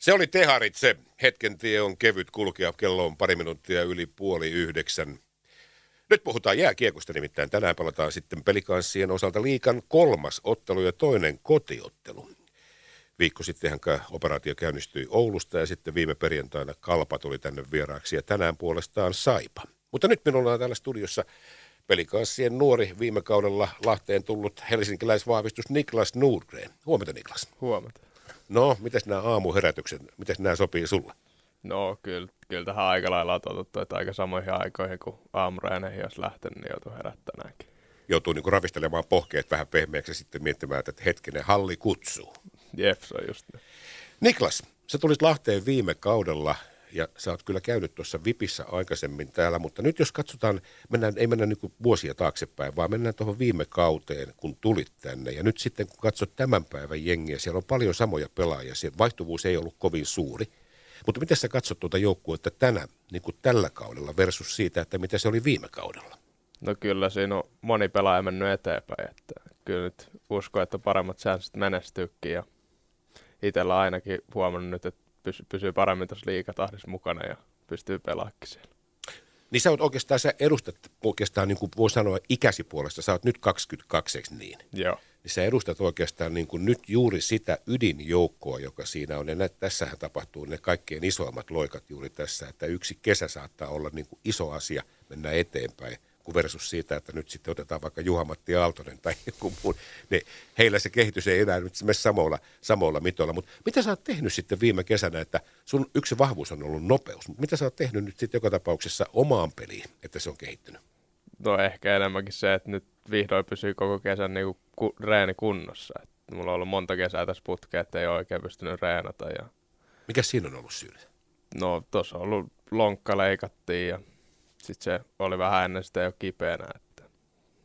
Se oli Teharit se. Hetken tie on kevyt kulkea. Kello on pari minuuttia yli puoli yhdeksän. Nyt puhutaan jääkiekosta nimittäin. Tänään palataan sitten pelikanssien osalta liikan kolmas ottelu ja toinen kotiottelu. Viikko sittenhän operaatio käynnistyi Oulusta ja sitten viime perjantaina Kalpa tuli tänne vieraaksi ja tänään puolestaan Saipa. Mutta nyt minulla on täällä studiossa pelikanssien nuori viime kaudella Lahteen tullut helsinkiläisvahvistus Niklas Nurgren. Huomenta Niklas. Huomenta. No, miten nämä aamuherätykset, miten nämä sopii sulle? No, kyllä, kyllä tähän aika lailla on totuttu, että aika samoihin aikoihin kuin aamureeneihin, jos lähtenyt, niin joutuu herättämäänkin. Joutuu niin ravistelemaan pohkeet vähän pehmeäksi ja sitten miettimään, että hetkinen, halli kutsuu. Jep, se on just ne. Niklas, sä tulit Lahteen viime kaudella ja sä oot kyllä käynyt tuossa VIPissä aikaisemmin täällä, mutta nyt jos katsotaan, mennään, ei mennä niin vuosia taaksepäin, vaan mennään tuohon viime kauteen, kun tulit tänne. Ja nyt sitten kun katsot tämän päivän jengiä, siellä on paljon samoja pelaajia, se vaihtuvuus ei ollut kovin suuri. Mutta miten sä katsot tuota joukkuetta tänä, niin kuin tällä kaudella versus siitä, että mitä se oli viime kaudella? No kyllä siinä on moni pelaaja mennyt eteenpäin, että kyllä nyt usko, että paremmat säännöt menestyykin ja itsellä ainakin huomannut nyt, että pysyy, pysyy paremmin tuossa liikatahdissa mukana ja pystyy pelaamaan siellä. Niin sä oot oikeastaan, sä edustat oikeastaan niin kuin voi sanoa ikäsi puolesta, sä oot nyt 22, eikö niin? Joo. Niin sä edustat oikeastaan niin kuin nyt juuri sitä ydinjoukkoa, joka siinä on. Ja nä, tässähän tapahtuu ne kaikkein isoimmat loikat juuri tässä, että yksi kesä saattaa olla niin kuin iso asia mennä eteenpäin kuin versus siitä, että nyt sitten otetaan vaikka Juha-Matti Aaltonen tai joku muu. Ne, heillä se kehitys ei enää nyt mene samoilla, samoilla mitoilla. Mutta mitä sä oot tehnyt sitten viime kesänä, että sun yksi vahvuus on ollut nopeus. Mitä sä oot tehnyt nyt sitten joka tapauksessa omaan peliin, että se on kehittynyt? No ehkä enemmänkin se, että nyt vihdoin pysyy koko kesän niin kuin reeni kunnossa. Et mulla on ollut monta kesää tässä putkea, että ei oikein pystynyt reenata. Ja... Mikä siinä on ollut syy? No tuossa on ollut lonkka leikattiin ja sitten se oli vähän ennen sitä jo kipeänä, että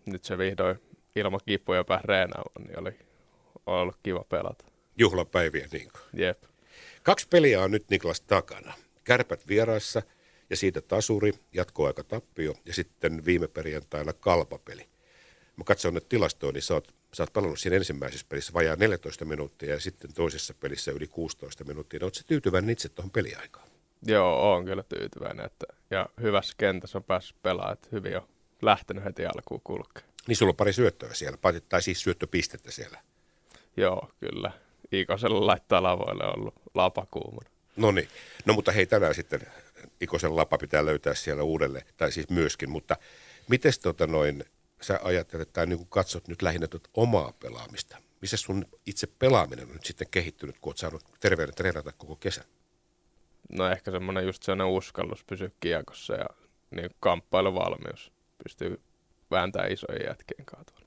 nyt se vihdoin ilman kipuja pääsi reenaamaan, niin oli ollut kiva pelata. Juhlapäiviä niin kuin. Jep. Kaksi peliä on nyt Niklas takana. Kärpät vieraissa ja siitä tasuri, jatkoaika tappio ja sitten viime perjantaina kalpapeli. Mä katson nyt tilastoja, niin sä oot, sä oot pelannut siinä ensimmäisessä pelissä vajaa 14 minuuttia ja sitten toisessa pelissä yli 16 minuuttia. No, oot sä tyytyväinen itse tuohon peliaikaan? Joo, on kyllä tyytyväinen. Että, ja hyvässä kentässä on päässyt pelaamaan, että hyvin on lähtenyt heti alkuun kulkea. Niin sulla on pari syöttöä siellä, tai siis syöttöpistettä siellä. Joo, kyllä. Ikosella laittaa lavoille ollut lapa kuumana. No niin. No mutta hei, tänään sitten Ikosen lapa pitää löytää siellä uudelle, tai siis myöskin, mutta miten tota noin, sä ajattelet tai niin katsot nyt lähinnä tuota omaa pelaamista? Missä sun itse pelaaminen on nyt sitten kehittynyt, kun oot saanut terveyden treenata koko kesän? No ehkä semmoinen just sellainen uskallus pysyä kiekossa ja niin kamppailuvalmius pystyy vääntämään isojen jätkien kanssa.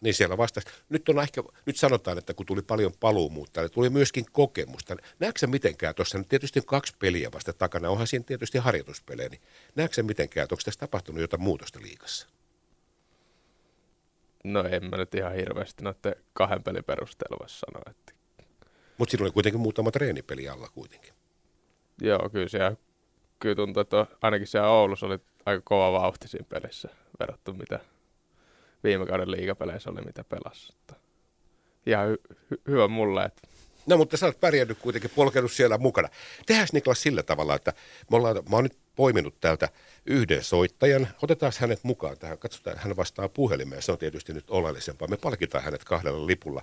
Niin siellä vastasi. Nyt, on ehkä, nyt sanotaan, että kun tuli paljon paluumuutta, niin tuli myöskin kokemusta. Näetkö mitenkään tuossa, nyt tietysti kaksi peliä vasta takana, onhan siinä tietysti harjoituspelejä, niin näetkö mitenkään, että onko tässä tapahtunut jotain muutosta liikassa? No en mä nyt ihan hirveästi noiden kahden pelin perusteella voi sanoa. Että... Mutta siinä oli kuitenkin muutama treenipeli alla kuitenkin. Joo, kyllä siellä kyllä tuntuu, että ainakin siellä Oulussa oli aika kova vauhti siinä pelissä verrattuna mitä viime kauden liigapeleissä oli, mitä pelasi. Ihan hy- hy- hyvä mulle, että No mutta sä oot pärjännyt kuitenkin, polkenut siellä mukana. Tehdään Niklas sillä tavalla, että me ollaan, mä oon nyt poiminut täältä yhden soittajan. Otetaan hänet mukaan tähän. Katsotaan, hän vastaa puhelimeen. Se on tietysti nyt oleellisempaa. Me palkitaan hänet kahdella lipulla.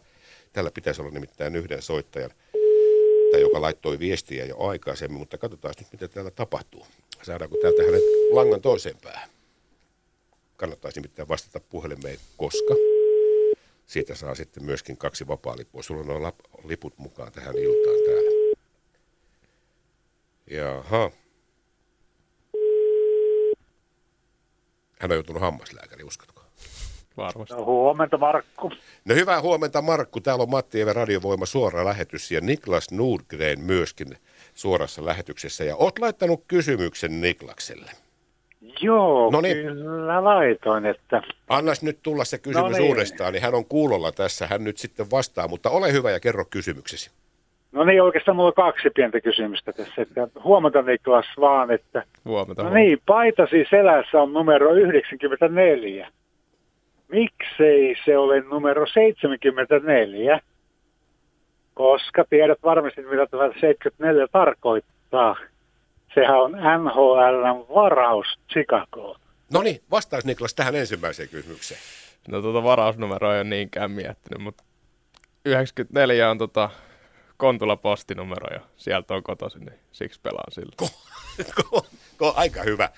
Tällä pitäisi olla nimittäin yhden soittajan tai joka laittoi viestiä jo aikaisemmin, mutta katsotaan nyt, mitä täällä tapahtuu. Saadaanko täältä hänet langan toiseen päähän? Kannattaisi nimittäin vastata puhelimeen, koska siitä saa sitten myöskin kaksi vapaa-lipua. Sulla on nuo liput mukaan tähän iltaan täällä. Jaha. Hän on joutunut hammaslääkäri, uskotko? Varmasti. No, huomenta Markku. No hyvää huomenta Markku. Täällä on Matti Eve Radiovoima suora lähetys ja Niklas Nordgren myöskin suorassa lähetyksessä. Ja oot laittanut kysymyksen Niklakselle. Joo, no niin. kyllä laitoin, että... Annas nyt tulla se kysymys no niin. uudestaan, niin hän on kuulolla tässä, hän nyt sitten vastaa, mutta ole hyvä ja kerro kysymyksesi. No niin, oikeastaan mulla on kaksi pientä kysymystä tässä. Että huomenta Niklas vaan, että... Huomenta. No niin, paitasi selässä on numero 94 miksei se ole numero 74, koska tiedät varmasti, mitä tämä 74 tarkoittaa. Sehän on NHLn varaus Chicagoon. No niin, vastaus Niklas tähän ensimmäiseen kysymykseen. No tuota varausnumeroa ei ole niinkään miettinyt, mutta 94 on tota Kontula postinumero ja sieltä on kotoisin, niin siksi pelaan sillä. Ko, ko, ko, aika hyvä.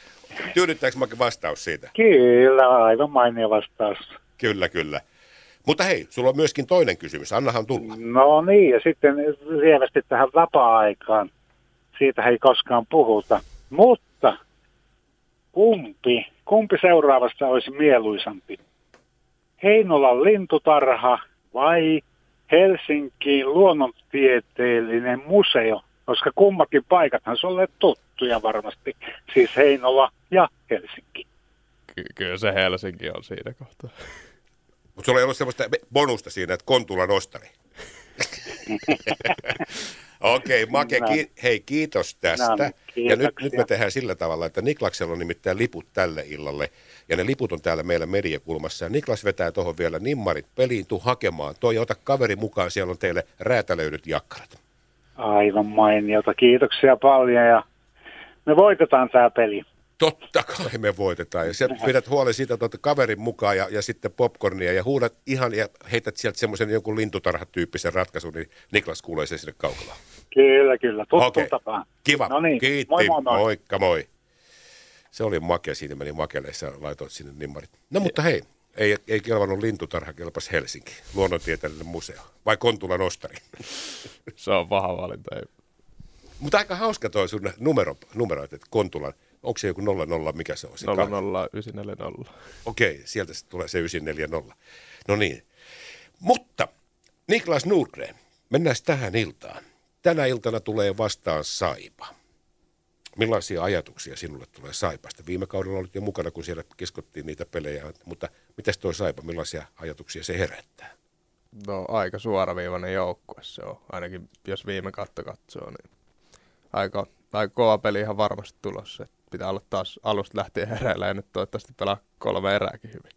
Tyydyttääkö vastaus siitä? Kyllä, aivan mainio vastaus. Kyllä, kyllä. Mutta hei, sulla on myöskin toinen kysymys. Annahan tulla. No niin, ja sitten lievästi tähän vapaa-aikaan. Siitä ei koskaan puhuta. Mutta kumpi, kumpi seuraavasta olisi mieluisampi? Heinolan lintutarha vai Helsinki luonnontieteellinen museo? Koska kummakin paikathan sulle tuttuja varmasti. Siis Heinola ja Helsinki. Ky- kyllä se Helsinki on siinä kohtaa. Mutta sulla ei ollut sellaista bonusta siinä, että Kontula nostari. Okei, okay, Make, ki- hei kiitos tästä. No, ja nyt, nyt me tehdään sillä tavalla, että Niklaksella on nimittäin liput tälle illalle. Ja ne liput on täällä meillä mediakulmassa. Ja Niklas vetää tuohon vielä nimmarit peliin, tuu hakemaan. Toi ota kaveri mukaan, siellä on teille räätälöidyt jakkarat. Aivan mainiota. Kiitoksia paljon ja me voitetaan tämä peli. Totta kai me voitetaan. Ja sä pidät huolen siitä, että otat kaverin mukaan ja, ja sitten popcornia ja huudat ihan ja heität sieltä semmoisen jonkun lintutarhatyyppisen ratkaisun, niin Niklas kuulee sen sinne kaukolaan. Kyllä, kyllä. Tuttuun Okei. tapaan. Kiva. No niin, Kiitti. moi moi moi. Moikka moi. Se oli makea, siitä meni makelle, sä laitoit sinne nimmarit. No mutta hei, ei, ei kelvannut lintutarha, kelpas Helsinki, luonnontieteellinen museo. Vai Kontulan ostari. Se on paha valinta. Ei. mutta aika hauska toi sun numero, numero että Kontulan, onko se joku 00, mikä se on? Se 00940. Okei, sieltä se tulee se 940. No niin. Mutta Niklas Nordgren, mennään tähän iltaan. Tänä iltana tulee vastaan Saipa. Millaisia ajatuksia sinulle tulee Saipasta? Viime kaudella olit jo mukana, kun siellä keskottiin niitä pelejä, mutta mitäs tuo Saipa, millaisia ajatuksia se herättää? No aika suoraviivainen joukkue se on, ainakin jos viime kautta katsoo, niin aika, aika kova peli ihan varmasti tulossa. Et pitää olla taas alusta lähtien hereillä ja nyt toivottavasti pelaa kolme erääkin hyvin.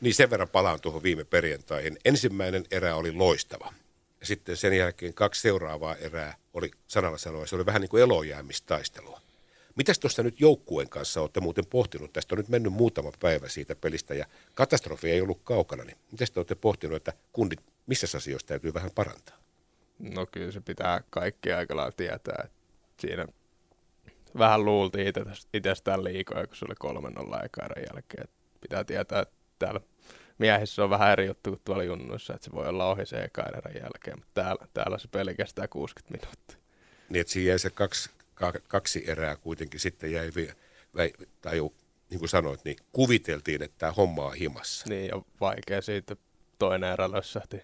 Niin sen verran palaan tuohon viime perjantaihin. Ensimmäinen erä oli loistava. Ja sitten sen jälkeen kaksi seuraavaa erää oli sanalla sanoa, se oli vähän niin kuin elojäämistaistelua. Mitäs tuossa nyt joukkueen kanssa olette muuten pohtinut? Tästä on nyt mennyt muutama päivä siitä pelistä ja katastrofi ei ollut kaukana. Niin miten te olette pohtinut, että kundit, missä asioissa täytyy vähän parantaa? No kyllä se pitää kaikki aika lailla tietää. Et siinä vähän luultiin itse, itsestään liikoja, kun se oli kolmen nolla erän jälkeen. Et pitää tietää, että täällä miehissä on vähän eri juttu kuin tuolla junnuissa, että se voi olla ohi se eka erän jälkeen, mutta täällä, täällä se peli kestää 60 minuuttia. Niin että siinä jäi se kaksi, ka- kaksi erää kuitenkin sitten jäi, väi, tai jo, niin kuin sanoit, niin kuviteltiin, että tämä homma on himassa. Niin, ja vaikea siitä toinen erä lössähti,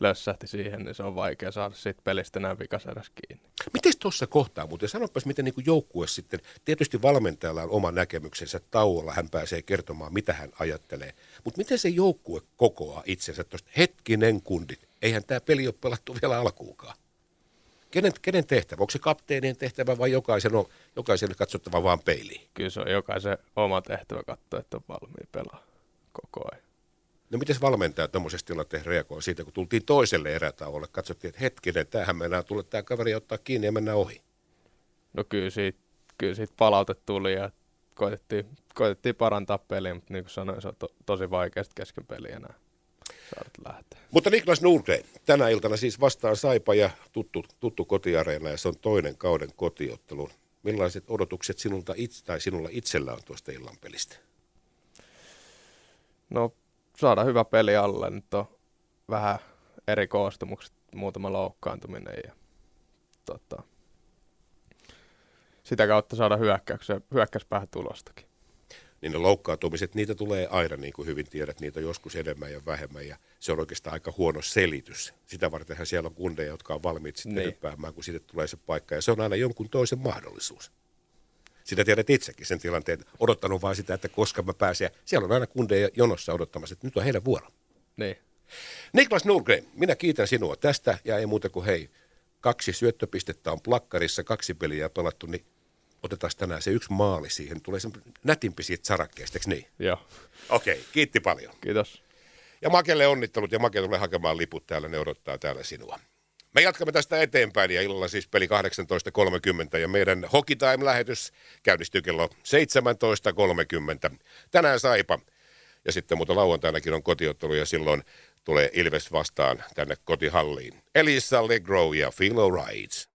lössähti siihen, niin se on vaikea saada siitä pelistä enää vikaserässä kiinni. Miten tuossa kohtaa muuten, sanopas miten niin joukkue sitten, tietysti valmentajalla on oma näkemyksensä tauolla, hän pääsee kertomaan mitä hän ajattelee, mutta miten se joukkue kokoaa itsensä tuosta hetkinen kundit, eihän tämä peli ole pelattu vielä alkuukaan. Kenen, kenen tehtävä, onko se kapteenin tehtävä vai jokaisen, on, jokaisen katsottava vaan peiliin? Kyllä se on jokaisen oma tehtävä katsoa, että on valmiin pelaa koko ajan. No miten valmentaja tuommoisessa tilanteessa reagoi siitä, kun tultiin toiselle erätauolle, katsottiin, että hetkinen, tämähän mennään tulla tämä kaveri ottaa kiinni ja mennään ohi. No kyllä siitä, kyllä siitä palaute tuli ja koitettiin, koitettiin parantaa peliä, mutta niin kuin sanoin, se on to, tosi vaikea sitten kesken peliä enää saada lähteä. Mutta Niklas Nordgren, tänä iltana siis vastaan Saipa ja tuttu, tuttu kotiareena ja se on toinen kauden kotiottelu. Millaiset odotukset sinulta itse, tai sinulla itsellä on tuosta illan pelistä? No saada hyvä peli alle, nyt on vähän eri koostumukset, muutama loukkaantuminen ja tota, sitä kautta saada hyökkäyksiä, hyökkäyspäähän tulostakin. Niin ne loukkaantumiset, niitä tulee aina, niin kuin hyvin tiedät, niitä on joskus enemmän ja vähemmän ja se on oikeastaan aika huono selitys. Sitä vartenhan siellä on kundeja, jotka on valmiit sitten Niin. hyppäämään, kun siitä tulee se paikka ja se on aina jonkun toisen mahdollisuus. Sitä tiedät itsekin sen tilanteen, odottanut vain sitä, että koska mä pääsen. Siellä on aina kundeja jonossa odottamassa, että nyt on heidän vuoro. Niin, Niklas Nordgren, minä kiitän sinua tästä ja ei muuta kuin hei, kaksi syöttöpistettä on plakkarissa, kaksi peliä pelattu, niin otetaan tänään se yksi maali siihen. Tulee se nätimpi siitä sarakkeesta, eikö niin? joo. Okei, kiitti paljon. Kiitos. Ja Makelle onnittelut ja Make tulee hakemaan liput täällä, ne odottaa täällä sinua. Me jatkamme tästä eteenpäin ja illalla siis peli 18.30 ja meidän Hockey Time-lähetys käynnistyy kello 17.30. Tänään Saipa ja sitten mutta lauantainakin on kotiottelu ja silloin tulee Ilves vastaan tänne kotihalliin. Elisa Legro ja Feel Alright.